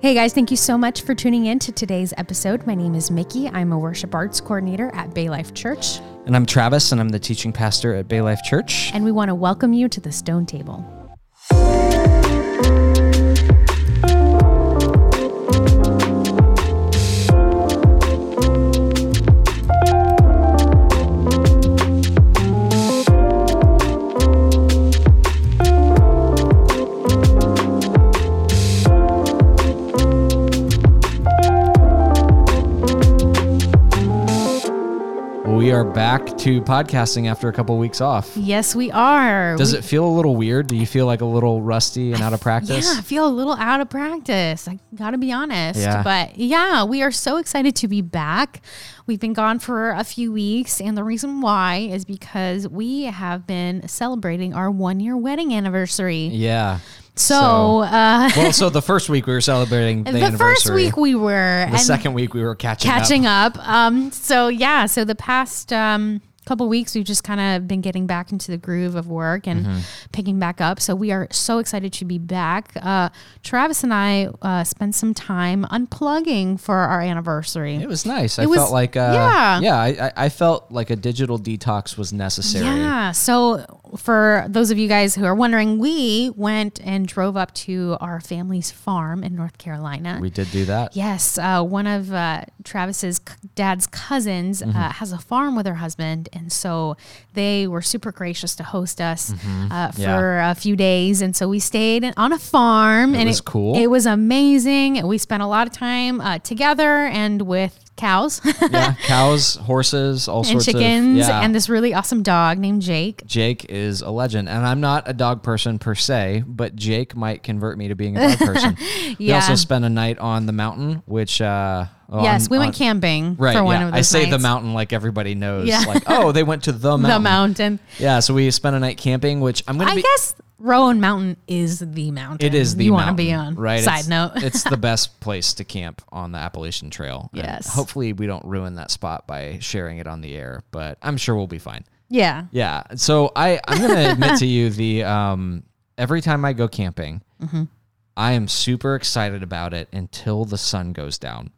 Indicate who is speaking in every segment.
Speaker 1: Hey guys, thank you so much for tuning in to today's episode. My name is Mickey. I'm a worship arts coordinator at Bay Life Church,
Speaker 2: And I'm Travis, and I'm the teaching pastor at Bay Life Church.
Speaker 1: and we want to welcome you to the Stone Table.
Speaker 2: Back to podcasting after a couple weeks off.
Speaker 1: Yes, we are.
Speaker 2: Does
Speaker 1: We-
Speaker 2: it feel a little weird? Do you feel like a little rusty and out of practice?
Speaker 1: Yeah, I feel a little out of practice. I got to be honest.
Speaker 2: Yeah.
Speaker 1: But yeah, we are so excited to be back. We've been gone for a few weeks. And the reason why is because we have been celebrating our one year wedding anniversary.
Speaker 2: Yeah.
Speaker 1: So, uh,
Speaker 2: well, so the first week we were celebrating the,
Speaker 1: the
Speaker 2: anniversary.
Speaker 1: first week we were.
Speaker 2: the second week we were catching,
Speaker 1: catching
Speaker 2: up.
Speaker 1: up. Um, so yeah, so the past um, couple weeks we've just kind of been getting back into the groove of work and
Speaker 2: Mm-hmm.
Speaker 1: picking back up. So we are so excited to be back. Uh, Travis and I uh, spent some time unplugging for our anniversary.
Speaker 2: It was nice. I
Speaker 1: was-
Speaker 2: felt like, uh,
Speaker 1: yeah.
Speaker 2: yeah, I- I felt like a digital detox was necessary.
Speaker 1: Yeah. So for those of you guys who are wondering, we went and drove up to our family's farm in North Carolina.
Speaker 2: We did do that.
Speaker 1: Yes, uh, one of uh, Travis's dad's cousins
Speaker 2: Mm-hmm.
Speaker 1: uh, has a farm with her husband, and so they were super gracious to host us uh, for
Speaker 2: Mm-hmm. Yeah.
Speaker 1: a few days. And so we stayed on a farm, and it
Speaker 2: was cool.
Speaker 1: It was amazing. We spent a lot of time uh, together and with cows
Speaker 2: yeah, cows, horses, all
Speaker 1: and
Speaker 2: sorts
Speaker 1: chickens,
Speaker 2: of yeah.
Speaker 1: and this really awesome dog named Jake.
Speaker 2: Jake is a legend, and I'm not a dog person per se, but Jake might convert me to being a dog person. We
Speaker 1: Yeah.
Speaker 2: also spent a night on the mountain, which uh,
Speaker 1: yes,
Speaker 2: on-
Speaker 1: we went
Speaker 2: on-
Speaker 1: camping
Speaker 2: Right,
Speaker 1: for one
Speaker 2: yeah.
Speaker 1: of
Speaker 2: I say the mountain like everybody knows.
Speaker 1: Yeah.
Speaker 2: Like, oh, they went to the mountain.
Speaker 1: The mountain.
Speaker 2: Yeah, so we spent a night camping, which I'm gonna
Speaker 1: I
Speaker 2: be.
Speaker 1: guess Roan Mountain is the mountain.
Speaker 2: It is the
Speaker 1: you want to be on.
Speaker 2: right?
Speaker 1: Side
Speaker 2: it's,
Speaker 1: note.
Speaker 2: it's the best place to camp on the Appalachian Trail. and
Speaker 1: Yes.
Speaker 2: hopefully, we don't ruin that spot by sharing it on the air, but I'm sure we'll be fine.
Speaker 1: yeah.
Speaker 2: Yeah. So I I'm gonna admit to you the um every time I go camping,
Speaker 1: Mm-hmm.
Speaker 2: I am super excited about it until the sun goes down.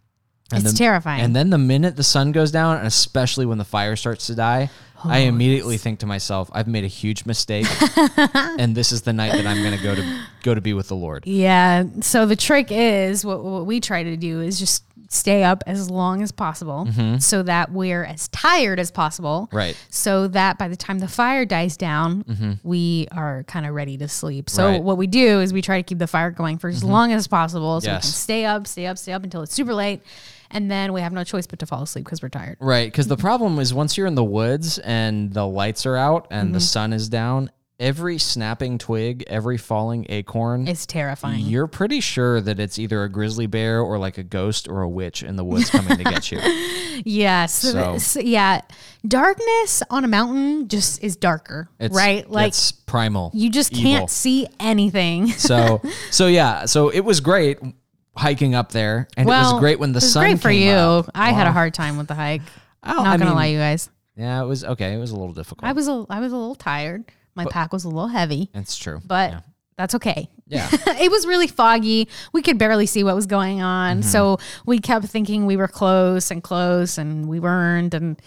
Speaker 2: And
Speaker 1: It's
Speaker 2: the-
Speaker 1: terrifying.
Speaker 2: And then the minute the sun goes down, and especially when the fire starts to die,
Speaker 1: Oh,
Speaker 2: I immediately think to myself, I've made a huge mistake, and this is the night that I'm gonna go to go to be with the Lord.
Speaker 1: Yeah. So the trick is what, what we try to do is just stay up as long as possible so that we're as tired as possible.
Speaker 2: Mm-hmm. Right.
Speaker 1: So that by the time the fire dies down, we are kind of ready to sleep. So
Speaker 2: Mm-hmm. Right. Mm-hmm.
Speaker 1: what we do is we try to keep the fire going for as long as possible so we can stay up, stay up, stay up until it's super late. And then we have no choice but to fall asleep because we're tired.
Speaker 2: Right, because the problem is once you're in the woods and the lights are out and the mm-hmm. sun is down, every snapping twig, every falling acorn,
Speaker 1: It's terrifying.
Speaker 2: you're pretty sure that it's either a grizzly bear or like a ghost or a witch in the woods coming to get you.
Speaker 1: Yes.
Speaker 2: So-
Speaker 1: So, yeah. Darkness on a mountain just is darker,
Speaker 2: It's,
Speaker 1: right? Like
Speaker 2: it's primal.
Speaker 1: you just can't see anything.
Speaker 2: So, so yeah, so it was great hiking up there, and it was great when the sun.
Speaker 1: it was
Speaker 2: sun
Speaker 1: great for you.
Speaker 2: up.
Speaker 1: I had a hard time with the hike.
Speaker 2: Oh,
Speaker 1: Not
Speaker 2: I
Speaker 1: gonna
Speaker 2: mean,
Speaker 1: lie, you guys.
Speaker 2: Yeah, it was okay. It was a little difficult.
Speaker 1: I was a I was a little tired. My pack was a little heavy,
Speaker 2: That's true,
Speaker 1: but
Speaker 2: yeah.
Speaker 1: that's okay.
Speaker 2: yeah.
Speaker 1: it was really foggy. We could barely see what was going on.
Speaker 2: Mm-hmm.
Speaker 1: So we kept thinking we were close and close and we weren't and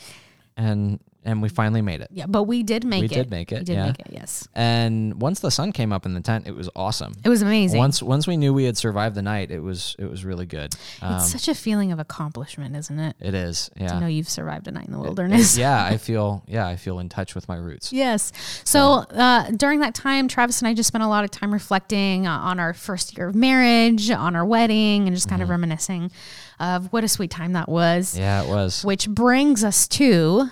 Speaker 2: and and we finally made it.
Speaker 1: yeah, but we did make
Speaker 2: We
Speaker 1: it.
Speaker 2: did make it,
Speaker 1: We did
Speaker 2: yeah.
Speaker 1: make it, yes.
Speaker 2: And once the sun came up in the tent, it was awesome.
Speaker 1: It was amazing.
Speaker 2: Once once we knew we had survived the night, it was it was really good. Um,
Speaker 1: it's such a feeling of accomplishment, isn't it?
Speaker 2: it is, yeah.
Speaker 1: I know you've survived a night in the wilderness.
Speaker 2: yeah, I feel yeah, I feel in touch with my roots.
Speaker 1: Yes. So uh, during that time, Travis and I just spent a lot of time reflecting uh, on our first year of marriage, on our wedding, and just kind of reminiscing of what a sweet time that was.
Speaker 2: Mm-hmm. Yeah, it was.
Speaker 1: Which brings us to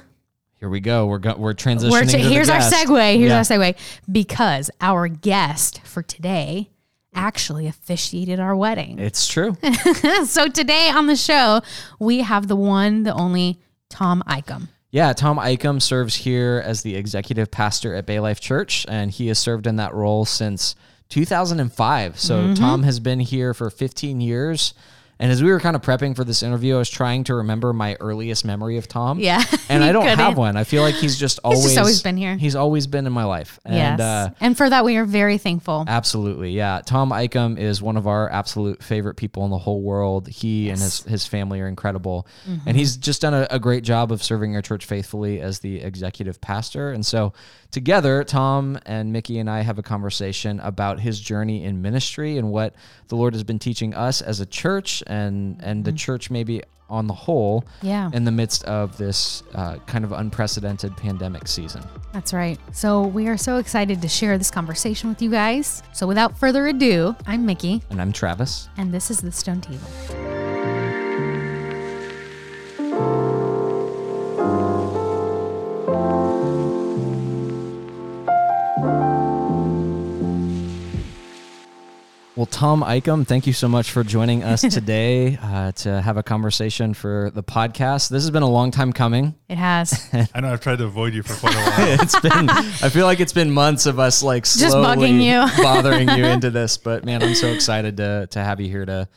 Speaker 2: Here we go. We're go- we're transitioning.
Speaker 1: we're
Speaker 2: to the
Speaker 1: here's our segue. Here's
Speaker 2: Yeah.
Speaker 1: our segue because our guest for today actually officiated our wedding.
Speaker 2: It's true.
Speaker 1: so today on the show we have the one, the only Tom Eichem.
Speaker 2: Yeah, Tom Eichem serves here as the executive pastor at Bay Life Church, and he has served in that role since 2005. So
Speaker 1: Mm-hmm.
Speaker 2: Tom has been here for 15 years. And as we were kind of prepping for this interview, I was trying to remember my earliest memory of Tom.
Speaker 1: Yeah,
Speaker 2: And I don't have
Speaker 1: couldn't.
Speaker 2: one. I feel like he's just always
Speaker 1: just always been here.
Speaker 2: He's always been in my life. And
Speaker 1: yes.
Speaker 2: uh
Speaker 1: and for that, we are very thankful.
Speaker 2: Absolutely, yeah. Tom Eichem is one of our absolute favorite people in the whole world. He and his, his family are incredible,
Speaker 1: Mm-hmm.
Speaker 2: and he's just done a, a great job of serving our church faithfully as the executive pastor. And so, together, Tom and Mickey and I have a conversation about his journey in ministry and what the Lord has been teaching us as a church, and and the church maybe on the whole,
Speaker 1: Mm-hmm. Yeah.
Speaker 2: in the midst of this uh, kind of unprecedented pandemic season.
Speaker 1: That's right. So we are so excited to share this conversation with you guys. So without further ado, I'm Mickey,
Speaker 2: And I'm Travis.
Speaker 1: and this is the Stone Table.
Speaker 2: Well, Tom Eichem, thank you so much for joining us today uh, to have a conversation for the podcast. This has been a long time coming.
Speaker 1: It has.
Speaker 3: I know I've tried to avoid you for quite a while.
Speaker 2: It's been, I feel like it's been months of us like
Speaker 1: Just
Speaker 2: slowly
Speaker 1: bugging you.
Speaker 2: bothering you into this. But man, I'm so excited to to have you here to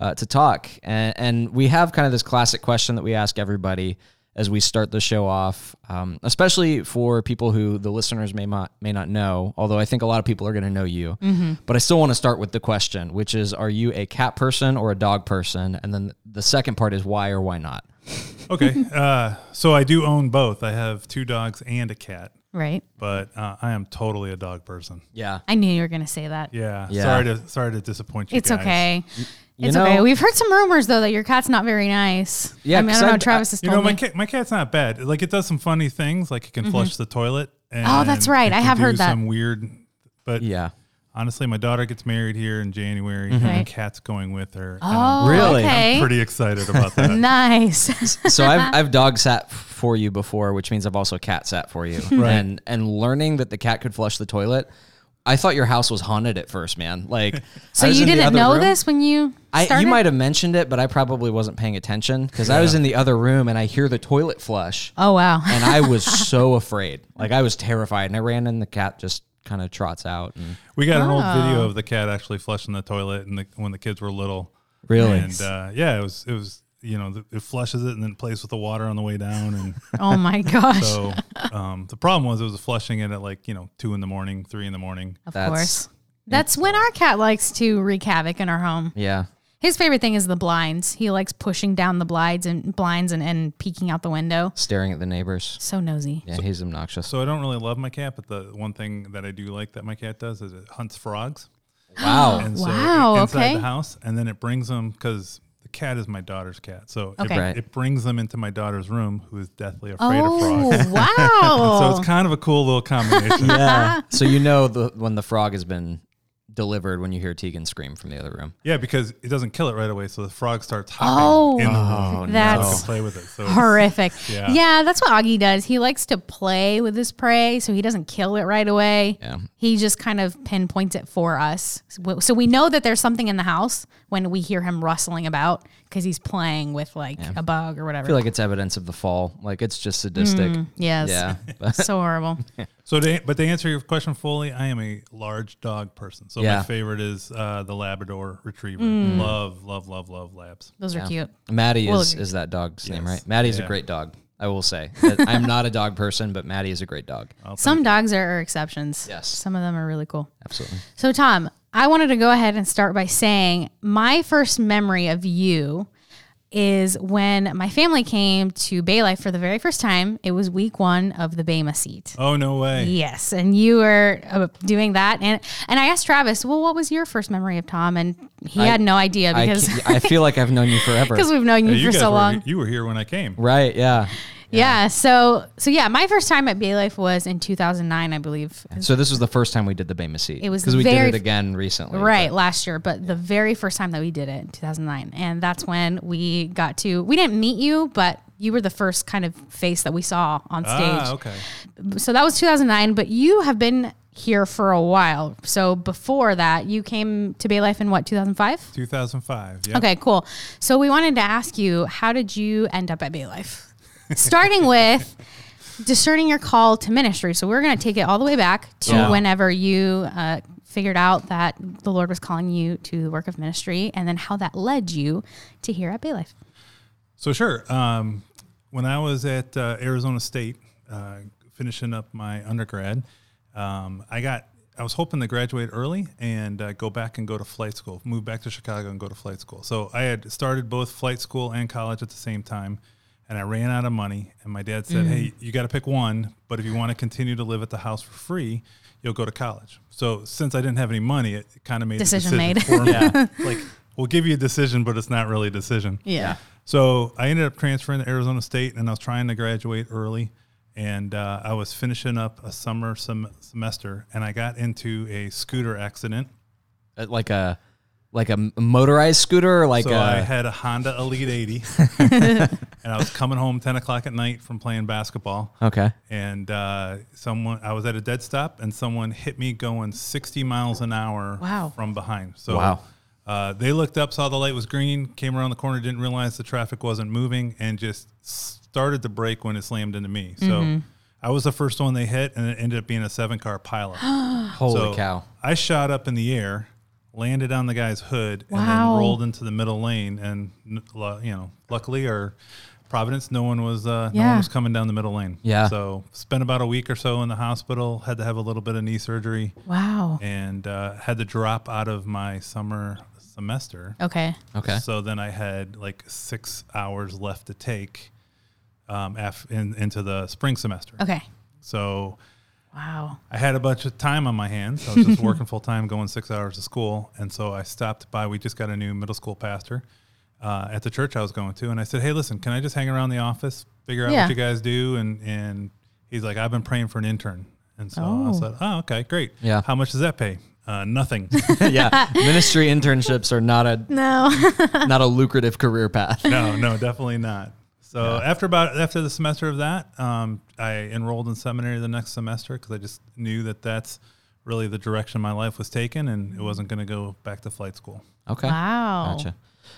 Speaker 2: uh, to talk. And, and we have kind of this classic question that we ask everybody as we start the show off, um, especially for people who the listeners may not may not know. Although I think a lot of people are going to know you,
Speaker 1: Mm-hmm.
Speaker 2: but I still want to start with the question, which is: Are you a cat person or a dog person? And then the second part is why or why not.
Speaker 3: Okay, uh, so I do own both. I have two dogs and a cat,
Speaker 1: right.
Speaker 3: but uh, I am totally a dog person.
Speaker 2: Yeah.
Speaker 1: I knew you were going to say that.
Speaker 3: Yeah,
Speaker 2: Yeah.
Speaker 3: sorry to sorry to disappoint you.
Speaker 1: It's
Speaker 3: guys.
Speaker 1: okay.
Speaker 2: You
Speaker 1: it's
Speaker 2: know-
Speaker 1: okay. We've heard some rumors though that your cat's not very nice.
Speaker 2: Yeah,
Speaker 1: I mean, I don't know.
Speaker 2: I've-
Speaker 1: Travis has
Speaker 3: You
Speaker 1: told
Speaker 3: know, my
Speaker 1: me.
Speaker 3: cat my cat's not bad. Like it does some funny things, like it can mm-hmm. flush the toilet. And
Speaker 1: Oh, that's right. I
Speaker 3: can
Speaker 1: have heard
Speaker 3: do
Speaker 1: that.
Speaker 3: Some weird, but
Speaker 2: Yeah.
Speaker 3: honestly, my daughter gets married here in January, and
Speaker 1: Right.
Speaker 3: the cat's going with her. and
Speaker 1: oh,
Speaker 2: Really?
Speaker 1: Okay.
Speaker 3: I'm pretty excited about that.
Speaker 1: nice.
Speaker 2: so I've I've dog sat for you before, which means I've also cat sat for you.
Speaker 3: Right.
Speaker 2: And and learning that the cat could flush the toilet, I thought your house was haunted at first, man. Like
Speaker 1: so you didn't know
Speaker 2: room.
Speaker 1: this when you
Speaker 2: I, you might have mentioned it, but I probably wasn't paying attention because I was in the other room and I hear the toilet flush,
Speaker 1: Oh wow.
Speaker 2: and I was so afraid. Like I was terrified, and I ran, in. the cat just kind of trots out. And
Speaker 3: We got an old
Speaker 1: Oh.
Speaker 3: video of the cat actually flushing the toilet, and the, when the kids were little.
Speaker 2: Really?
Speaker 3: And uh, yeah, it was it was you know the, it flushes it and then plays with the water on the way down, and
Speaker 1: oh my gosh.
Speaker 3: so um, the problem was it was flushing it at like you know two in the morning, three in the morning.
Speaker 1: of
Speaker 2: That's-
Speaker 1: course. That's when our cat likes to wreak havoc in our home.
Speaker 2: yeah,
Speaker 1: His favorite thing is the blinds. He likes pushing down the blinds and blinds and, and peeking out the window.
Speaker 2: staring at the neighbors.
Speaker 1: So nosy.
Speaker 2: Yeah, he's obnoxious.
Speaker 3: So I don't really love my cat, but the one thing that I do like that my cat does is it hunts frogs.
Speaker 2: Wow.
Speaker 3: And so
Speaker 1: Wow,
Speaker 3: inside
Speaker 1: okay.
Speaker 3: the house, and then it brings them because the cat is my daughter's cat, so
Speaker 1: Okay.
Speaker 3: it,
Speaker 2: Right.
Speaker 3: it brings them into my daughter's room, who is deathly afraid of oh, frogs.
Speaker 1: Oh wow.
Speaker 3: So it's kind of a cool little combination.
Speaker 2: yeah. So you know the when the frog has been delivered when you hear Tegan scream from the other room.
Speaker 3: Yeah, because it doesn't kill it right away, so the frog starts oh, hopping
Speaker 1: Oh.
Speaker 3: in the
Speaker 2: Oh,
Speaker 3: room.
Speaker 1: That's-
Speaker 3: so it can play with it. So
Speaker 1: horrific.
Speaker 3: Yeah.
Speaker 1: Yeah. that's what Augie does. He likes to play with his prey, so he doesn't kill it right away.
Speaker 2: Yeah.
Speaker 1: He just kind of pinpoints it for us. So- So we know that there's something in the house when we hear him rustling about because he's playing with like a bug or whatever.
Speaker 2: I feel like it's evidence of the fall. Like it's just sadistic.
Speaker 1: Mm, yes.
Speaker 2: Yeah.
Speaker 1: So horrible.
Speaker 3: So, to, but to answer your question fully, I am a large dog person. So
Speaker 2: Yeah.
Speaker 3: my favorite is uh, the Labrador Retriever.
Speaker 1: Mm.
Speaker 3: Love, love, love, love labs.
Speaker 1: Those
Speaker 2: Yeah.
Speaker 1: are cute.
Speaker 2: Maddie
Speaker 1: Well,
Speaker 2: is, is that dog's name,
Speaker 3: Yes.
Speaker 2: right? Maddie's a
Speaker 3: Yeah.
Speaker 2: great dog. I will say. I'm not a dog person, but Maddie is a great dog.
Speaker 3: I'll
Speaker 1: Some dogs are, are exceptions.
Speaker 2: Yes.
Speaker 1: Some of them are really cool.
Speaker 2: Absolutely.
Speaker 1: So, Tom, I wanted to go ahead and start by saying my first memory of you is when my family came to Bay Life for the very first time. It was week one of the Bema seat.
Speaker 3: Oh no way!
Speaker 1: Yes, and you were uh, doing that, and and I asked Travis, "Well, what was your first memory of Tom?" And he
Speaker 2: I-
Speaker 1: had no idea because
Speaker 2: ca- I feel like I've known you forever.
Speaker 1: because we've known you,
Speaker 3: Hey, you
Speaker 1: for
Speaker 3: guys
Speaker 1: so
Speaker 3: were,
Speaker 1: long.
Speaker 3: You were here when I came.
Speaker 2: right. Yeah.
Speaker 1: Yeah. So so yeah, my first time at Bay Life was in 2009, I believe.
Speaker 2: So this was the first time we did the Bema seat.
Speaker 1: It was
Speaker 2: because we did it again recently.
Speaker 1: Right,
Speaker 2: but-
Speaker 1: last year, but the very first time that we did it, 2009. And that's when we got to, we didn't meet you, but you were the first kind of face that we saw on stage.
Speaker 3: Ah, okay.
Speaker 1: So that was 2009, but you have been here for a while. So before that, you came to Bay Life in what, 2005?
Speaker 3: 2005. Yeah.
Speaker 1: Okay, cool. So we wanted to ask you, how did you end up at Bay Life? Starting with discerning your call to ministry. So we're going to take it all the way back to
Speaker 2: Yeah.
Speaker 1: whenever you uh, figured out that the Lord was calling you to the work of ministry, and then how that led you to here at Bay Life.
Speaker 3: So sure. Um, when I was at uh, Arizona State, uh, finishing up my undergrad, um, I got. I was hoping to graduate early and uh, go back and go to flight school, move back to Chicago and go to flight school. So I had started both flight school and college at the same time, and I ran out of money. And my dad said, "Hey, you got to pick one, but if you want to continue to live at the house for free, you'll go to college." So since I didn't have any money, it kind of made the
Speaker 1: Decision made.
Speaker 3: for me. like we'll give you a decision, but it's not really a decision.
Speaker 1: Yeah.
Speaker 3: So I ended up transferring to Arizona State, and I was trying to graduate early, and uh, I was finishing up a summer sem- semester, and I got into a scooter accident.
Speaker 2: Like a like a motorized scooter or like
Speaker 3: so
Speaker 2: a
Speaker 3: I had a Honda Elite 80, and I was coming home 10 o'clock at night from playing basketball,
Speaker 2: okay
Speaker 3: and uh, someone I was at a dead stop, and someone hit me going 60 miles an hour
Speaker 1: Wow.
Speaker 3: from behind. So
Speaker 2: Wow.
Speaker 3: uh, they looked up, saw the light was green, came around the corner, didn't realize the traffic wasn't moving, and just started to brake when it slammed into me. So
Speaker 1: Mm-hmm.
Speaker 3: I was the first one they hit, and it ended up being a seven car pilot.
Speaker 2: holy
Speaker 3: So
Speaker 2: cow
Speaker 3: I shot up in the air, landed on the guy's hood, and then rolled into the middle lane. And you know, luckily or Providence, no one was uh, no one was coming down the middle lane.
Speaker 2: Yeah.
Speaker 3: So spent about a week or so in the hospital. Had to have a little bit of knee surgery,
Speaker 1: Wow.
Speaker 3: and uh, had to drop out of my summer semester.
Speaker 1: Okay.
Speaker 2: okay
Speaker 3: So then I had like six hours left to take um, af- in, into the spring semester.
Speaker 1: Okay.
Speaker 3: So
Speaker 1: Wow.
Speaker 3: I had a bunch of time on my hands. I was just working full time, going six hours to school, and so I stopped by. We just got a new middle school pastor uh, at the church I was going to, and I said, "Hey, listen, can I just hang around the office, figure out
Speaker 1: Yeah.
Speaker 3: what you guys do?" And and he's like, "I've been praying for an intern," and so I
Speaker 1: Oh.
Speaker 3: said, "Oh, okay, great.
Speaker 2: Yeah.
Speaker 3: How much does that pay? Uh, nothing.
Speaker 2: yeah ministry internships are not a
Speaker 1: No.
Speaker 2: not a lucrative career path
Speaker 3: no, no, definitely not." So after about after the semester of that, um, I enrolled in seminary the next semester because I just knew that that's really the direction my life was taken, and it wasn't going to go back to flight school.
Speaker 2: okay
Speaker 1: wow.
Speaker 2: Gotcha.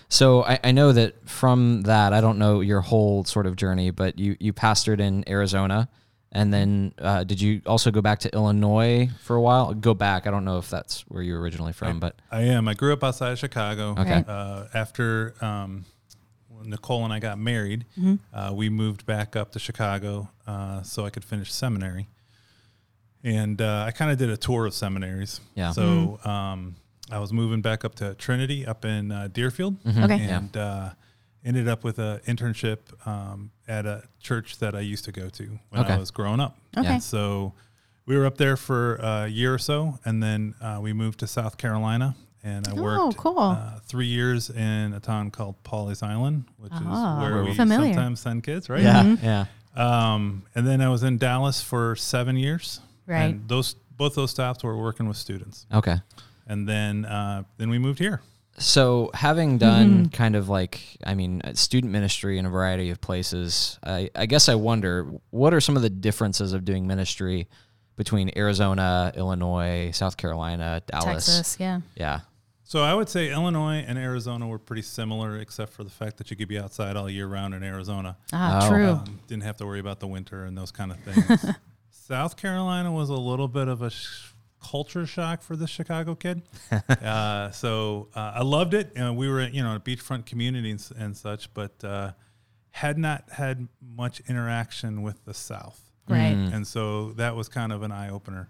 Speaker 2: So I, I know that from that, I don't know your whole sort of journey, but you, you pastored in Arizona. And then uh, did you also go back to Illinois for a while? Go back. I don't know if that's where you're originally from, but
Speaker 3: I am. I grew up outside of Chicago.
Speaker 2: Okay.
Speaker 3: Uh, after um, when Nicole and I got married,
Speaker 1: Mm-hmm.
Speaker 3: uh, we moved back up to Chicago uh, so I could finish seminary. And uh, I kind of did a tour of seminaries.
Speaker 2: Yeah.
Speaker 3: So um, I was moving back up to Trinity up in uh, Deerfield.
Speaker 1: Okay.
Speaker 3: And uh, ended up with an internship um, at a church that I used to go to when
Speaker 2: Okay.
Speaker 3: I was growing up.
Speaker 1: Okay.
Speaker 2: Yeah.
Speaker 3: So we were up there for a year or so, and then uh, we moved to South Carolina, and I
Speaker 1: Oh,
Speaker 3: worked
Speaker 1: cool.
Speaker 3: uh, three years in a town called Pawleys Island, which
Speaker 1: Ah,
Speaker 3: is where we
Speaker 1: familiar.
Speaker 3: sometimes send kids, right?
Speaker 2: yeah, yeah.
Speaker 3: Um, and then I was in Dallas for seven years.
Speaker 1: Right.
Speaker 3: And those both those stops were working with students,
Speaker 2: Okay.
Speaker 3: and then uh, then we moved here.
Speaker 2: So, having done kind of like, I mean, uh, student ministry in a variety of places, I, I guess I wonder what are some of the differences of doing ministry between Arizona, Illinois, South Carolina, Dallas?
Speaker 1: Texas. Yeah.
Speaker 2: Yeah.
Speaker 3: So I would say Illinois and Arizona were pretty similar, except for the fact that you could be outside all year round in Arizona.
Speaker 1: Ah,
Speaker 2: Oh.
Speaker 1: true.
Speaker 3: Um, didn't have to worry about the winter and those kind of things. South Carolina was a little bit of a sh- culture shock for the Chicago kid. uh, so uh, I loved it. Uh, we were, you know, a beachfront community and, and such, but uh, had not had much interaction with the South.
Speaker 1: Right.
Speaker 3: And so that was kind of an eye opener.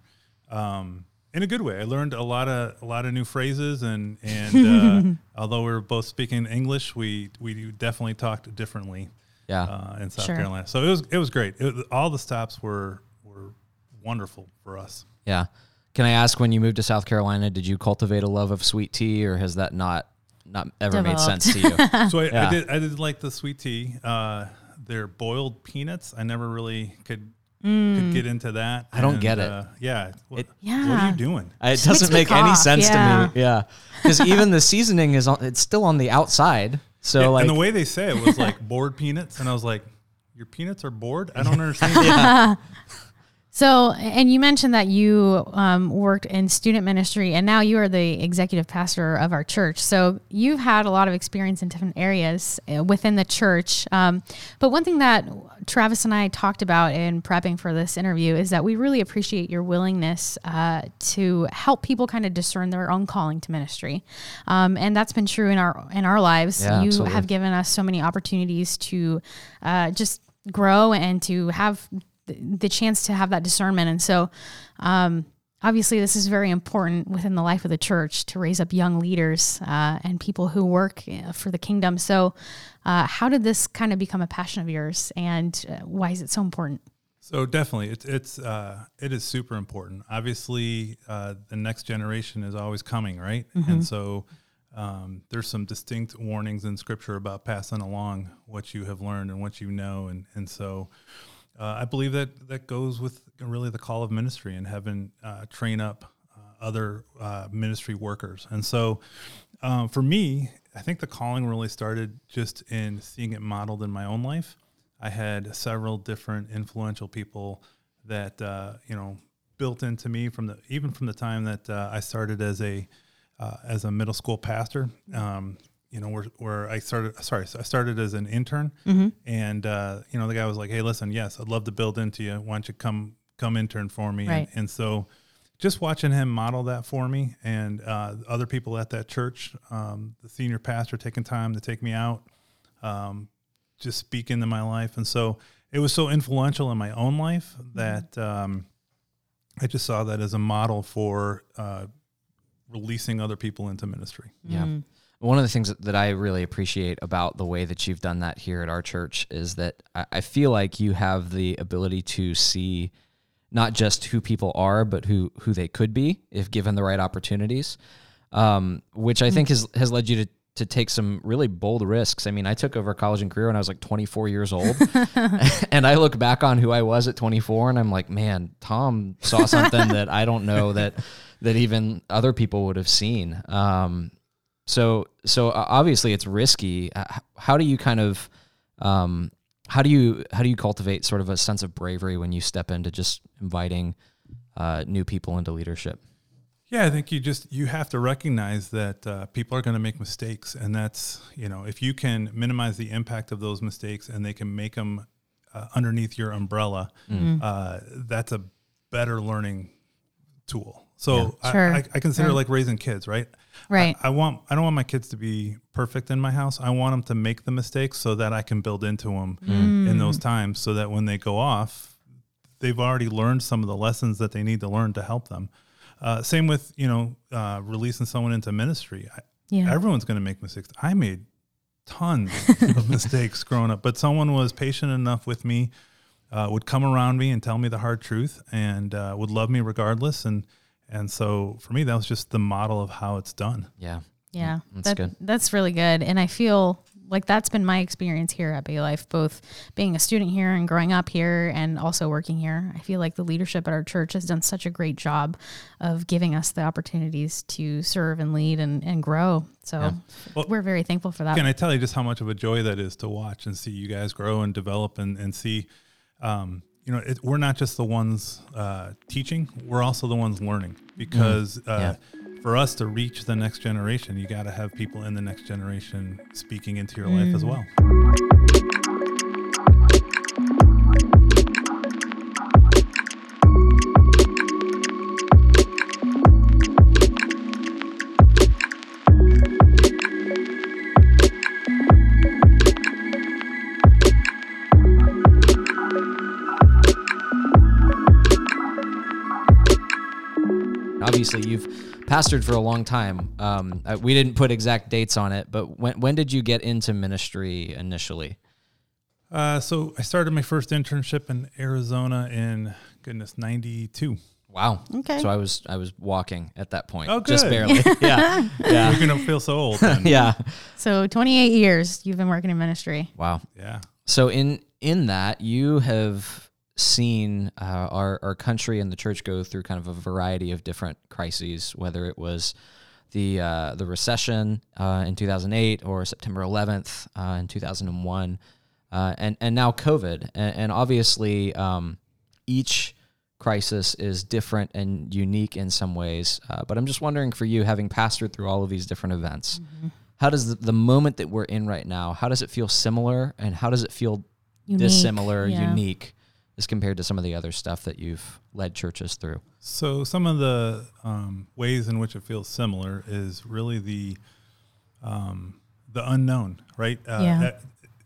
Speaker 3: Um, in a good way, I learned a lot of a lot of new phrases, and and uh, although we were both speaking English, we we definitely talked differently
Speaker 2: Yeah.
Speaker 3: uh, in South
Speaker 1: Sure.
Speaker 3: Carolina. So it was it was great. It, all the stops were were wonderful for us.
Speaker 2: Yeah. Can I ask when you moved to South Carolina, did you cultivate a love of sweet tea or has that not not ever made sense to you?
Speaker 3: So I,
Speaker 2: Yeah.
Speaker 3: I did I did like the sweet tea. Uh, they're boiled peanuts. I never really could could get into that.
Speaker 2: I don't
Speaker 3: And,
Speaker 2: get it.
Speaker 3: Uh, yeah. What,
Speaker 2: It-
Speaker 3: What are you doing?
Speaker 2: it
Speaker 1: Makes
Speaker 2: doesn't make any
Speaker 1: cough,
Speaker 2: sense
Speaker 1: yeah.
Speaker 2: to me. Yeah. Because even the seasoning is on, it's still on the outside. So
Speaker 3: Yeah,
Speaker 2: like
Speaker 3: and the way they say it was like bored peanuts, and I was like, "Your peanuts are bored? I don't understand."
Speaker 1: So, and you mentioned that you um, worked in student ministry, and now you are the executive pastor of our church. So, you've had a lot of experience in different areas uh, within the church. Um, but one thing that Travis and I talked about in prepping for this interview is that we really appreciate your willingness uh, to help people kind of discern their own calling to ministry, um, and that's been true in our in our lives.
Speaker 2: Yeah,
Speaker 1: you
Speaker 2: absolutely.
Speaker 1: have given us so many opportunities to uh, just grow and to have the, the chance to have that discernment. And so, um, obviously, this is very important within the life of the church to raise up young leaders uh, and people who work uh, for the kingdom. So, uh, how did this kind of become a passion of yours, and uh, why is it so important?
Speaker 3: So definitely, it's it's uh, it is super important. Obviously, uh, the next generation is always coming, right? And so um, there's some distinct warnings in Scripture about passing along what you have learned and what you know, and and so uh, I believe that that goes with really the call of ministry and having uh, train up uh, other uh, ministry workers. And so um, for me, I think the calling really started just in seeing it modeled in my own life. I had several different influential people that uh, you know built into me from the even from the time that I started as a uh, as a middle school pastor. Um, you know, where where I started. Sorry, so I started as an intern, and uh, you know the guy was like, "Hey, listen, yes, I'd love to build into you. Why don't you come come intern for me?"
Speaker 1: Right.
Speaker 3: And, and so just watching him model that for me and uh, other people at that church, um, the senior pastor taking time to take me out, um, just speak into my life. And so it was so influential in my own life that um, I just saw that as a model for uh, releasing other people into ministry.
Speaker 2: Yeah. One of the things that- I really appreciate about the way that you've done that here at our church is that I, I feel like you have the ability to see not just who people are, but who who they could be if given the right opportunities, um, which I think has has led you to to take some really bold risks. I mean, I took over college and career when I was like 24 years old, and I look back on who I was at 24, and I'm like, man, Tom saw something that I don't know that that even other people would have seen. Um, so so uh, obviously it's risky. Uh, How do you kind of um, how do you how do you cultivate sort of a sense of bravery when you step into just inviting uh, new people into leadership?
Speaker 3: Yeah, I think you just you have to recognize that uh, people are going to make mistakes, and that's you know if you can minimize the impact of those mistakes and they can make them uh, underneath your umbrella, uh, that's a better learning tool. So I,
Speaker 1: Sure.
Speaker 3: I, I consider like raising kids, right?
Speaker 1: Right.
Speaker 3: I, I want I don't want my kids to be perfect in my house. I want them to make the mistakes so that I can build into them in those times, so that when they go off, they've already learned some of the lessons that they need to learn to help them. Uh, same with you know uh, releasing someone into ministry. I,
Speaker 1: Yeah.
Speaker 3: Everyone's going to make mistakes. I made tons of mistakes growing up, but someone was patient enough with me, uh, would come around me and tell me the hard truth, and uh, would love me regardless. And and so for me, that was just the model of how it's done.
Speaker 2: Yeah.
Speaker 1: Yeah,
Speaker 2: That's
Speaker 1: that-
Speaker 2: good.
Speaker 1: That's really good, and I feel like that's been my experience here at Bay Life, both being a student here and growing up here, and also working here. I feel like the leadership at our church has done such a great job of giving us the opportunities to serve and lead and, and grow. So
Speaker 3: Well,
Speaker 1: we're very thankful for that.
Speaker 3: Can I tell you just how much of a joy that is to watch and see you guys grow and develop and, and see, um, you know, it, we're not just the ones uh, teaching, we're also the ones learning because uh, for us to reach the next generation, you got to have people in the next generation speaking into your life as well.
Speaker 2: Obviously, you've pastored for a long time. Um, we didn't put exact dates on it, but when when did you get into ministry initially?
Speaker 3: Uh, so I started my first internship in Arizona in goodness '92.
Speaker 2: Wow.
Speaker 1: Okay.
Speaker 2: So I was I was walking at that point.
Speaker 3: Oh,
Speaker 2: Just barely. yeah. Yeah.
Speaker 3: You're gonna feel so old. Then.
Speaker 2: Yeah.
Speaker 1: So 28 years you've been working in ministry.
Speaker 2: Wow.
Speaker 3: yeah.
Speaker 2: So in in that you have seen uh, our our country and the church go through kind of a variety of different crises, whether it was the uh, the recession uh, in 2008 or September 11th uh, in 2001, uh, and and now COVID, and, and obviously um, each crisis is different and unique in some ways. Uh, but I'm just wondering for you, having pastored through all of these different events,
Speaker 1: Mm-hmm.
Speaker 2: how does the, the moment that we're in right now, how does it feel similar and how does it feel
Speaker 1: Unique,
Speaker 2: dissimilar,
Speaker 1: yeah.
Speaker 2: unique as compared to some of the other stuff that you've led churches through?
Speaker 3: So some of the um, ways in which it feels similar is really the um, the unknown, right? Uh,
Speaker 1: Yeah.
Speaker 3: that-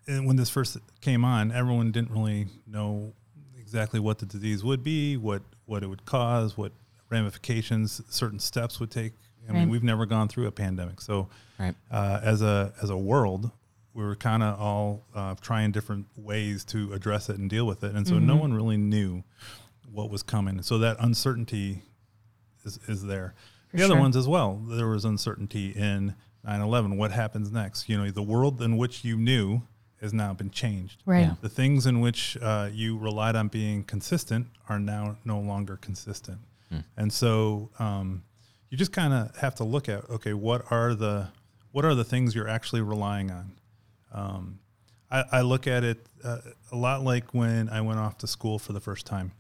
Speaker 3: and when this first came on, everyone didn't really know exactly what the disease would be, what what it would cause, what ramifications certain steps would take. I mean,
Speaker 1: Right.
Speaker 3: we've never gone through a pandemic, so
Speaker 2: Right.
Speaker 3: uh, as a as a world, we were kind of all uh, trying different ways to address it and deal with it, and so no one really knew what was coming. So that uncertainty is, is there. the other ones as well. There was uncertainty in 9/11. What happens next? You know, the world in which you knew has now been changed.
Speaker 1: Right.
Speaker 2: Yeah.
Speaker 3: The things in which uh, you relied on being consistent are now no longer consistent. And so um, you just kind of have to look at okay, what are the what are the things you're actually relying on? Um, I, I look at it uh, a lot like when I went off to school for the first time.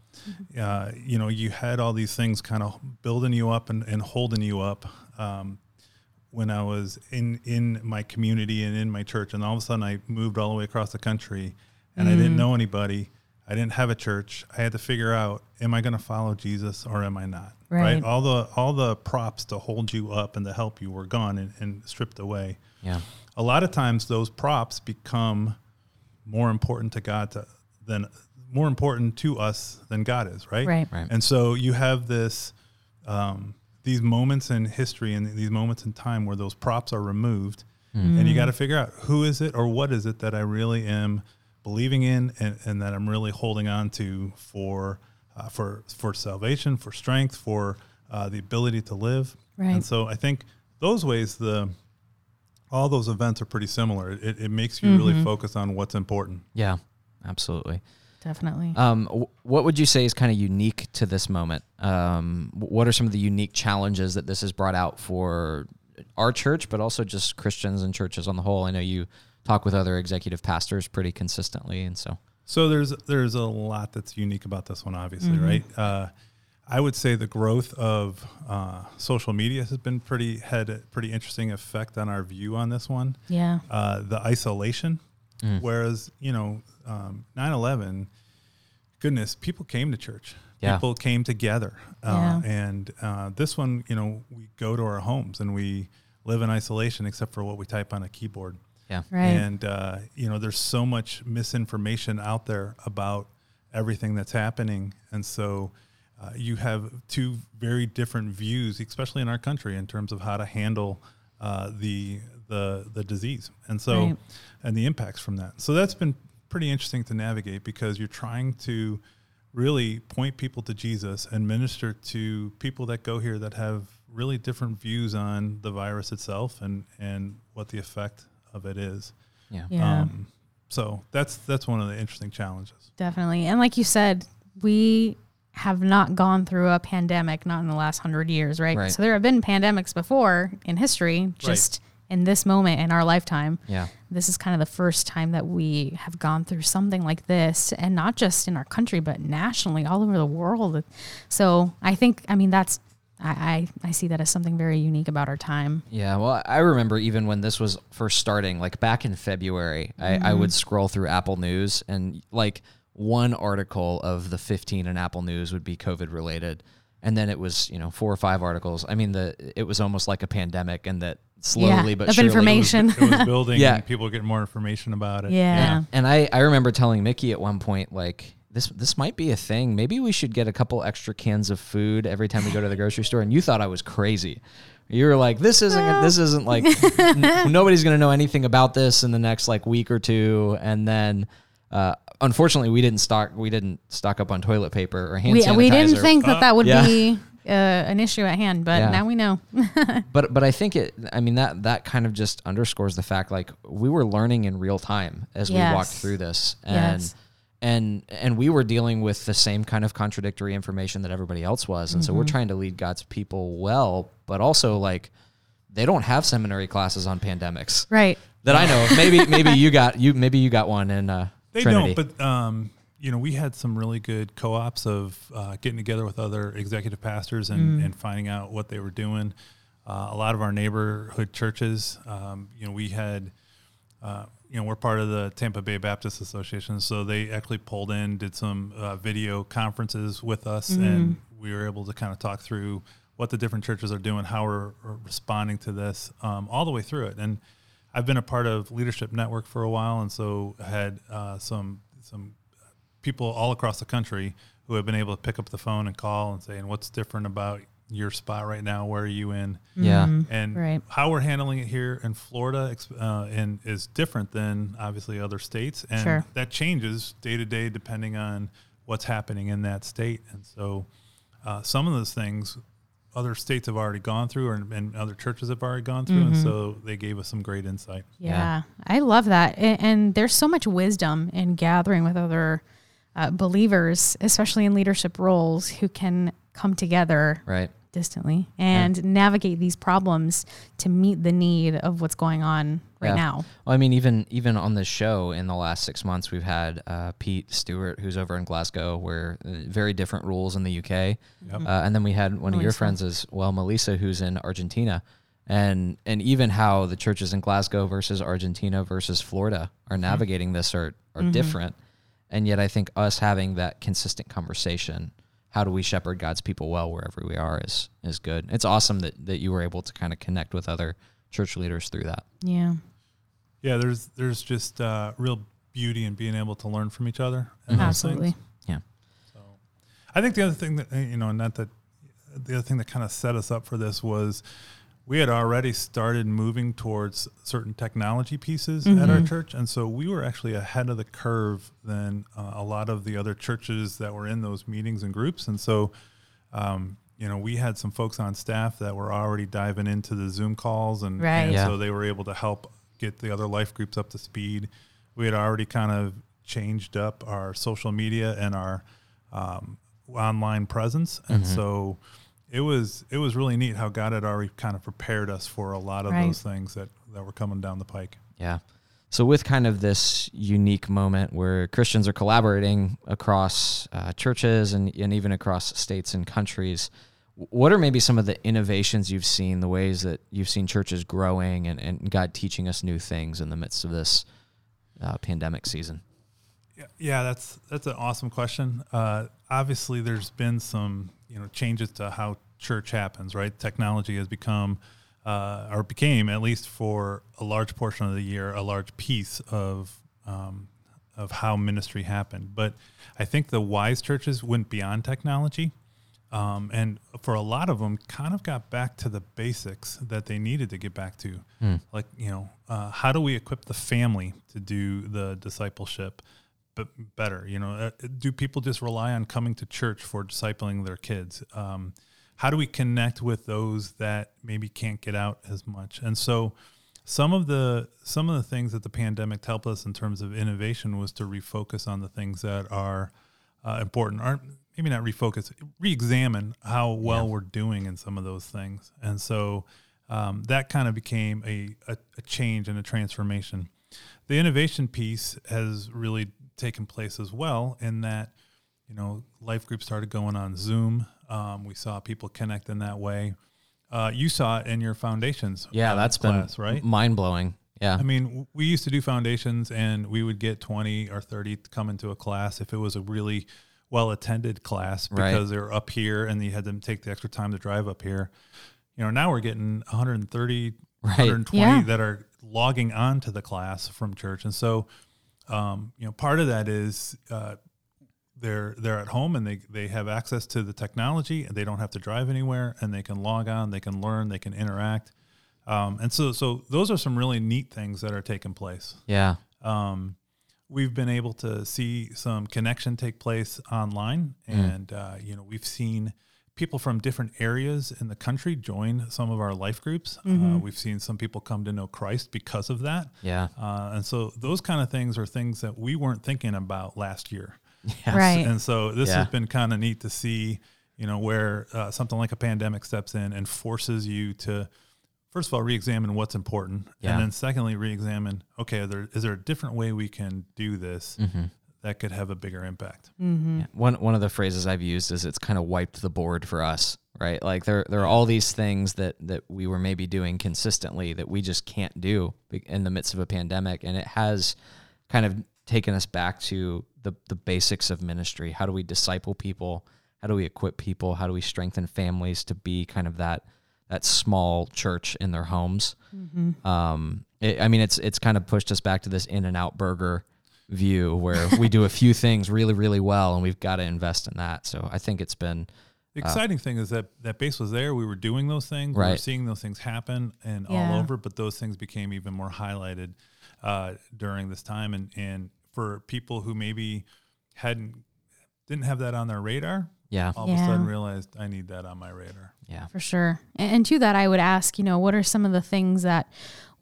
Speaker 3: Uh, you know, you had all these things kind of building you up and, and holding you up. Um, when I was in in my community and in my church, and all of a sudden I moved all the way across the country, and I didn't know anybody. I didn't have a church. I had to figure out: Am I going to follow Jesus or am I not?
Speaker 1: Right.
Speaker 3: All the all the props to hold you up and to help you were gone and, and stripped away.
Speaker 2: Yeah.
Speaker 3: A lot of times, those props become more important to God to, than more important to us than God is. Right.
Speaker 1: Right.
Speaker 2: Right.
Speaker 3: And so you have this um, these moments in history and these moments in time where those props are removed, and you got to figure out who is it or what is it that I really am believing in and, and that I'm really holding on to for uh, for for salvation, for strength, for uh, the ability to live.
Speaker 1: Right.
Speaker 3: And so I think those ways the all those events are pretty similar. It, it makes you really focus on what's important.
Speaker 2: Yeah. Absolutely.
Speaker 1: Definitely.
Speaker 2: Um, wh- what would you say is kind of unique to this moment? Um, what are some of the unique challenges that this has brought out for our church, but also just Christians and churches on the whole? I know you talk with other executive pastors pretty consistently, and so
Speaker 3: So there's there's a lot that's unique about this one, obviously,
Speaker 1: Mm-hmm.
Speaker 3: right? Uh, I would say the growth of uh, social media has been pretty had a pretty interesting effect on our view on this one.
Speaker 1: yeah.
Speaker 3: Uh, the isolation, whereas you know, um, 9/11, goodness, people came to church.
Speaker 2: Yeah.
Speaker 3: People came together, uh,
Speaker 1: Yeah.
Speaker 3: and uh, this one, you know, we go to our homes and we live in isolation, except for what we type on a keyboard.
Speaker 2: yeah,
Speaker 1: Right.
Speaker 3: And uh, you know, there's so much misinformation out there about everything that's happening, and so uh, you have two very different views, especially in our country, in terms of how to handle uh, the the the disease, and so
Speaker 1: Right.
Speaker 3: and the impacts from that. So that's been pretty interesting to navigate because you're trying to really point people to Jesus and minister to people that go here that have really different views on the virus itself and and what the effect of it is.
Speaker 2: yeah,
Speaker 1: yeah.
Speaker 3: Um, so that's that's one of the interesting challenges.
Speaker 1: Definitely. And like you said, we have not gone through a pandemic, not in the last hundred years, right?
Speaker 2: Right.
Speaker 1: So there have been pandemics before in history, just in this moment in our lifetime.
Speaker 2: yeah,
Speaker 1: This is kind of the first time that we have gone through something like this, and not just in our country, but nationally, all over the world. So I think, I mean, that's, I, I, I see that as something very unique about our time.
Speaker 2: yeah. Well, I remember even when this was first starting, like back in February, I, I would mm-hmm. scroll through Apple News and like one article of the 15 in Apple News would be COVID related. And then it was, you know, four or five articles. I mean, the it was almost like a pandemic, and that slowly
Speaker 1: yeah,
Speaker 2: but
Speaker 1: of
Speaker 2: surely
Speaker 1: information.
Speaker 3: It was building,
Speaker 2: Yeah.
Speaker 3: and people were getting more information about it.
Speaker 1: yeah.
Speaker 2: And I, I remember telling Mickey at one point, like, this this might be a thing. Maybe we should get a couple extra cans of food every time we go to the grocery store. And you thought I was crazy. You were like, this isn't this isn't like n- nobody's gonna know anything about this in the next like week or two. And then uh, unfortunately we didn't stock we didn't stock up on toilet paper or hand
Speaker 1: We,
Speaker 2: sanitizer.
Speaker 1: we didn't think that that would
Speaker 2: Yeah.
Speaker 1: be uh, an issue at hand, but
Speaker 2: Yeah.
Speaker 1: now we know.
Speaker 2: but but I think it. I mean that that kind of just underscores the fact like we were learning in real time as we walked through this, and
Speaker 1: Yes.
Speaker 2: and and we were dealing with the same kind of contradictory information that everybody else was, and so
Speaker 1: Mm-hmm.
Speaker 2: we're trying to lead God's people well, but also like they don't have seminary classes on pandemics
Speaker 1: right.
Speaker 2: that I know of. Maybe maybe you got you maybe you got one in uh,
Speaker 3: They
Speaker 2: Trinity.
Speaker 3: don't, but um, you know, we had some really good co-ops of uh, getting together with other executive pastors and, and finding out what they were doing. Uh, a lot of our neighborhood churches, um, you know, we had, uh, you know, we're part of the Tampa Bay Baptist Association, so they actually pulled in, did some uh, video conferences with us, and we were able to kind of talk through what the different churches are doing, how we're, we're responding to this, um, all the way through it. And I've been a part of Leadership Network for a while, and so had uh, some some people all across the country who have been able to pick up the phone and call and say, "And what's different about your spot right now? Where are you in?"
Speaker 2: Yeah.
Speaker 3: and
Speaker 1: Right.
Speaker 3: how we're handling it here in Florida uh, and is different than obviously other states, and
Speaker 1: Sure.
Speaker 3: that changes day to day depending on what's happening in that state. And so, uh, some of those things other states have already gone through, or, and other churches have already gone through, and so they gave us some great insight.
Speaker 1: Yeah,
Speaker 2: Yeah.
Speaker 1: I love that. And, and there's so much wisdom in gathering with other uh, believers, especially in leadership roles, who can come together
Speaker 2: Right.
Speaker 1: Distantly and navigate these problems to meet the need of what's going on right
Speaker 2: Yeah.
Speaker 1: now.
Speaker 2: Well, I mean, even even on this show in the last six months, we've had uh, Pete Stewart, who's over in Glasgow, where uh, very different rules in the UK, uh, and then we had one of your friends as well, Melissa, who's in Argentina, and and even how the churches in Glasgow versus Argentina versus Florida are navigating this are are different, and yet I think us having that consistent conversation. How do we shepherd God's people well wherever we are is is good. It's awesome that, that you were able to kind of connect with other church leaders through that.
Speaker 1: Yeah.
Speaker 3: Yeah, there's there's just uh, real beauty in being able to learn from each other. and those
Speaker 1: Absolutely.
Speaker 3: things.
Speaker 2: Yeah.
Speaker 3: So, I think the other thing that you know, not that the other thing that kind of set us up for this was we had already started moving towards certain technology pieces at our church, and so we were actually ahead of the curve than uh, a lot of the other churches that were in those meetings and groups, and so. Um, you know, we had some folks on staff that were already diving into the Zoom calls, and,
Speaker 1: Right.
Speaker 3: and
Speaker 2: Yeah.
Speaker 3: so they were able to help get the other life groups up to speed. We had already kind of changed up our social media and our um, online presence, and so it was it was really neat how God had already kind of prepared us for a lot of
Speaker 1: Right.
Speaker 3: those things that that were coming down the pike.
Speaker 2: Yeah. So with kind of this unique moment where Christians are collaborating across uh, churches and, and even across states and countries, what are maybe some of the innovations you've seen, the ways that you've seen churches growing and, and God teaching us new things in the midst of this uh, pandemic season?
Speaker 3: Yeah, yeah, that's that's an awesome question. Uh, obviously, there's been some you know changes to how church happens. Right, technology has become uh, or became at least for a large portion of the year a large piece of um, of how ministry happened. But I think the wise churches went beyond technology. Um, and for a lot of them, kind of got back to the basics that they needed to get back to. Like, you know, uh, how do we equip the family to do the discipleship better? You know, uh, do people just rely on coming to church for discipling their kids? Um, how do we connect with those that maybe can't get out as much? And so, some of the some of the things that the pandemic helped us in terms of innovation was to refocus on the things that are uh, important aren't maybe not refocus re-examine how well we're doing in some of those things and so um, that kind of became a, a, a change and a transformation the innovation piece has really taken place as well in that you know life groups started going on zoom um, we saw people connect in that way uh, you saw it in your foundations
Speaker 2: Yeah, that's
Speaker 3: class,
Speaker 2: been
Speaker 3: right
Speaker 2: mind blowing. Yeah.
Speaker 3: I mean, we used to do foundations and we would get 20 or 30 to come into a class if it was a really well attended class
Speaker 2: Right.
Speaker 3: because they're up here and you had them take the extra time to drive up here. You know, now we're getting 130,
Speaker 2: Right.
Speaker 3: 120
Speaker 1: Yeah.
Speaker 3: that are logging on to the class from church. And so, um, you know, part of that is uh, they're they're at home and they, they have access to the technology and they don't have to drive anywhere and they can log on, they can learn, they can interact. Um, and so so those are some really neat things that are taking place.
Speaker 2: yeah.
Speaker 3: Um, we've been able to see some connection take place online, and uh, you know we've seen people from different areas in the country join some of our life groups. Uh, we've seen some people come to know Christ because of that.
Speaker 2: Yeah.
Speaker 3: Uh, and so those kind of things are things that we weren't thinking about last year.
Speaker 1: Right.
Speaker 3: And so this
Speaker 2: Yeah.
Speaker 3: has been kind of neat to see, you know, where uh, something like a pandemic steps in and forces you to, first of all, reexamine what's important,
Speaker 2: Yeah.
Speaker 3: and then secondly, reexamine, okay, are there, is there a different way we can do this
Speaker 2: Mm-hmm.
Speaker 3: That could have a bigger impact.
Speaker 1: Mm-hmm.
Speaker 2: Yeah. One one of the phrases I've used is it's kind of wiped the board for us, right? Like there there are all these things that that we were maybe doing consistently that we just can't do in the midst of a pandemic, and it has kind of taken us back to the the basics of ministry. How do we disciple people? How do we equip people? How do we strengthen families to be kind of that that small church in their homes? Um, it, I mean, it's it's kind of pushed us back to this In-N-Out Burger view where we do a few things really really well and we've got to invest in that so i think it's been
Speaker 3: The exciting thing is that that base was there. We were doing those things. We were seeing those things happen and
Speaker 1: Yeah.
Speaker 3: all over, but those things became even more highlighted uh, during this time. And, and for people who maybe hadn't, didn't have that on their radar,
Speaker 2: yeah
Speaker 3: all of a sudden realized I need that on my radar.
Speaker 2: yeah
Speaker 1: For sure. And, and to that, I would ask, you know, what are some of the things that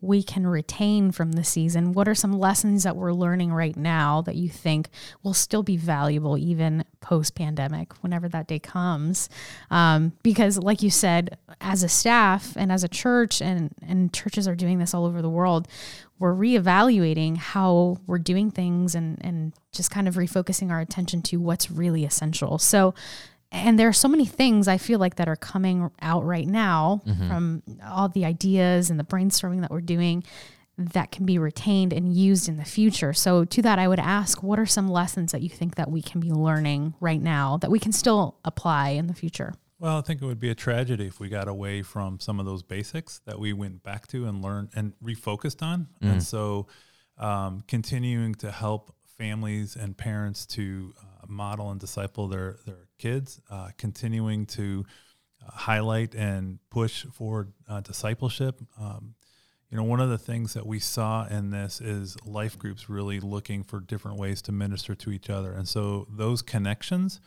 Speaker 1: we can retain from the season? What are some lessons that we're learning right now that you think will still be valuable even post pandemic, whenever that day comes? Um, because, like you said, as a staff and as a church, and, and churches are doing this all over the world, we're reevaluating how we're doing things and, and just kind of refocusing our attention to what's really essential. So, and there are so many things I feel like that are coming out right now from all the ideas and the brainstorming that we're doing that can be retained and used in the future. So to that I would ask what are some lessons that you think that we can be learning right now that we can still apply in the future?
Speaker 3: Well, I think it would be a tragedy if we got away from some of those basics that we went back to and learned and refocused on. And so, um, continuing to help families and parents to uh, model and disciple their their kids, uh, continuing to uh, highlight and push for uh, discipleship. Um, you know, one of the things that we saw in this is life groups really looking for different ways to minister to each other, and so those connections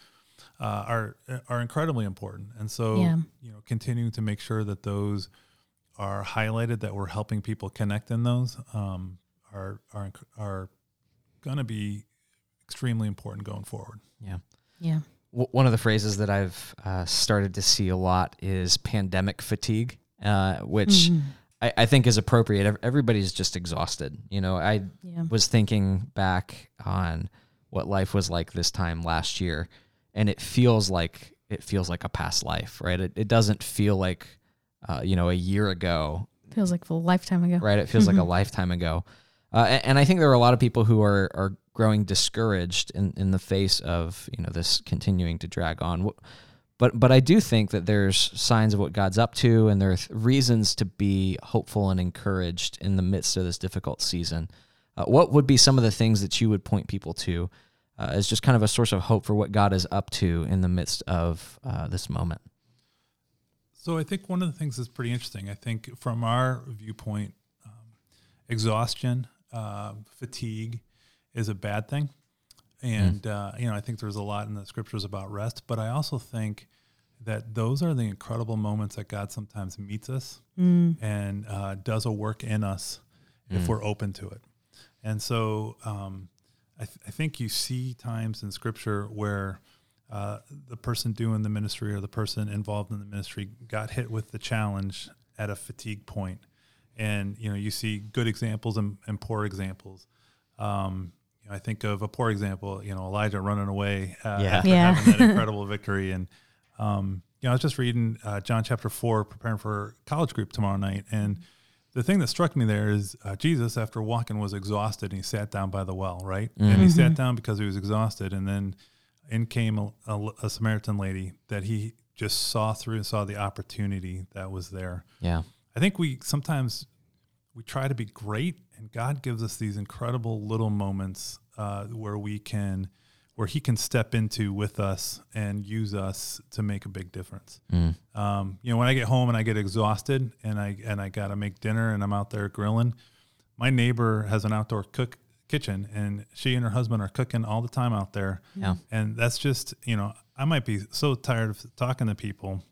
Speaker 3: uh, are are incredibly important. And so,
Speaker 1: Yeah.
Speaker 3: you know, continuing to make sure that those are highlighted, that we're helping people connect in those, um, are are are going to be extremely important going forward.
Speaker 2: yeah
Speaker 1: Yeah.
Speaker 2: w- one of the phrases that I've uh, started to see a lot is pandemic fatigue, uh, which I, I think is appropriate. Everybody's just exhausted. You know, I
Speaker 1: Yeah.
Speaker 2: was thinking back on what life was like this time last year, and it feels like it feels like a past life, right? It, it doesn't feel like uh, you know a year ago
Speaker 1: Feels like a lifetime ago.
Speaker 2: right? It feels like a lifetime ago. Uh, a- and, I think there are a lot of people who are are growing discouraged in, in the face of you know this continuing to drag on. But but I do think that there's signs of what God's up to, and there are reasons to be hopeful and encouraged in the midst of this difficult season. Uh, what would be some of the things that you would point people to uh, as just kind of a source of hope for what God is up to in the midst of uh, this moment?
Speaker 3: So I think one of the things that's pretty interesting. I think from our viewpoint, um, exhaustion, uh, fatigue, is a bad thing, and uh, you know I think there's a lot in the scriptures about rest. But I also think that those are the incredible moments that God sometimes meets us and uh, does a work in us if we're open to it. And so um, I, th- I think you see times in scripture where uh, the person doing the ministry or the person involved in the ministry got hit with the challenge at a fatigue point. And, you know, you see good examples and, and poor examples. Um, you know, I think of a poor example, you know, Elijah running away uh,
Speaker 2: Yeah.
Speaker 3: after
Speaker 1: Yeah.
Speaker 3: having that incredible victory. And, um, you know, I was just reading uh, John chapter four, preparing for college group tomorrow night. And the thing that struck me there is uh, Jesus, after walking, was exhausted and he sat down by the well, right? And he sat down because he was exhausted. And then in came a, a, a Samaritan lady that he just saw through and saw the opportunity that was there.
Speaker 2: Yeah.
Speaker 3: I think we sometimes we try to be great, and God gives us these incredible little moments uh, where we can, where He can step into with us and use us to make a big difference. Um, you know, when I get home and I get exhausted and I and I got to make dinner and I'm out there grilling, my neighbor has an outdoor cook kitchen and she and her husband are cooking all the time out there.
Speaker 2: Yeah.
Speaker 3: And that's just, you know, I might be so tired of talking to people,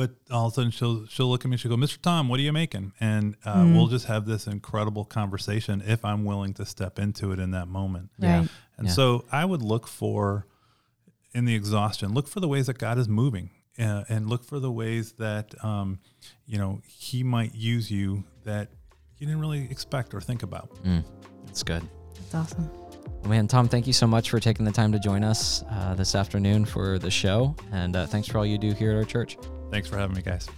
Speaker 3: but all of a sudden she'll she'll look at me, she'll go, Mr. Tom, what are you making? And uh, we'll just have this incredible conversation if I'm willing to step into it in that moment.
Speaker 2: Yeah.
Speaker 1: Right.
Speaker 3: And
Speaker 2: Yeah.
Speaker 3: so I would look for in the exhaustion, look for the ways that God is moving. Uh, and look for the ways that um, you know He might use you that you didn't really expect or think about.
Speaker 2: That's good.
Speaker 1: That's awesome.
Speaker 2: Man, Tom, thank you so much for taking the time to join us uh, this afternoon for the show. And uh, thanks for all you do here at our church.
Speaker 3: Thanks for having me, guys.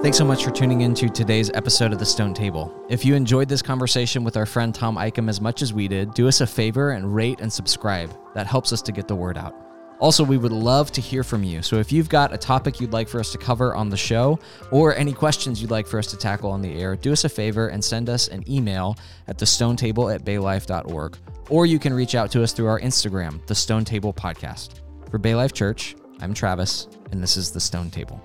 Speaker 2: Thanks so much for tuning in to today's episode of The Stone Table. If you enjoyed this conversation with our friend Tom Eichem as much as we did, do us a favor and rate and subscribe. That helps us to get the word out. Also, we would love to hear from you. So if you've got a topic you'd like for us to cover on the show or any questions you'd like for us to tackle on the air, do us a favor and send us an email at thestonetable at baylife.org. Or you can reach out to us through our Instagram, The Stone Table Podcast. For Bay Life Church, I'm Travis, and this is The Stone Table.